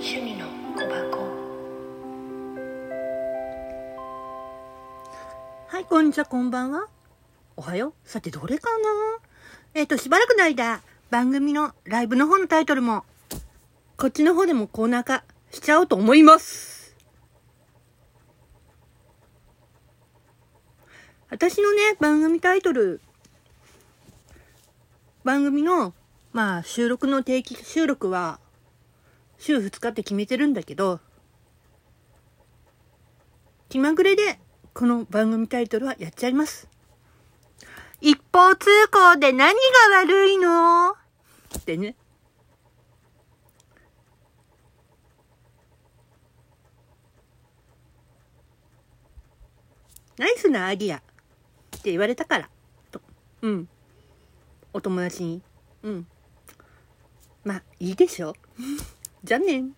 趣味の小箱。はいこんにちはこんばんは。おはよう。さてどれかな？えっ、ー、としばらくの間番組のライブの方のタイトルもこっちの方でもコーナー化しちゃおうと思います。私のね番組タイトル番組のまあ収録の定期収録は週2日って決めてるんだけど、気まぐれで、この番組タイトルはやっちゃいます。一方通行で何が悪いの？ってね。ナイスなアイディアって言われたから。と。うん。お友達に。うん。まあ、いいでしょ。じゃあね。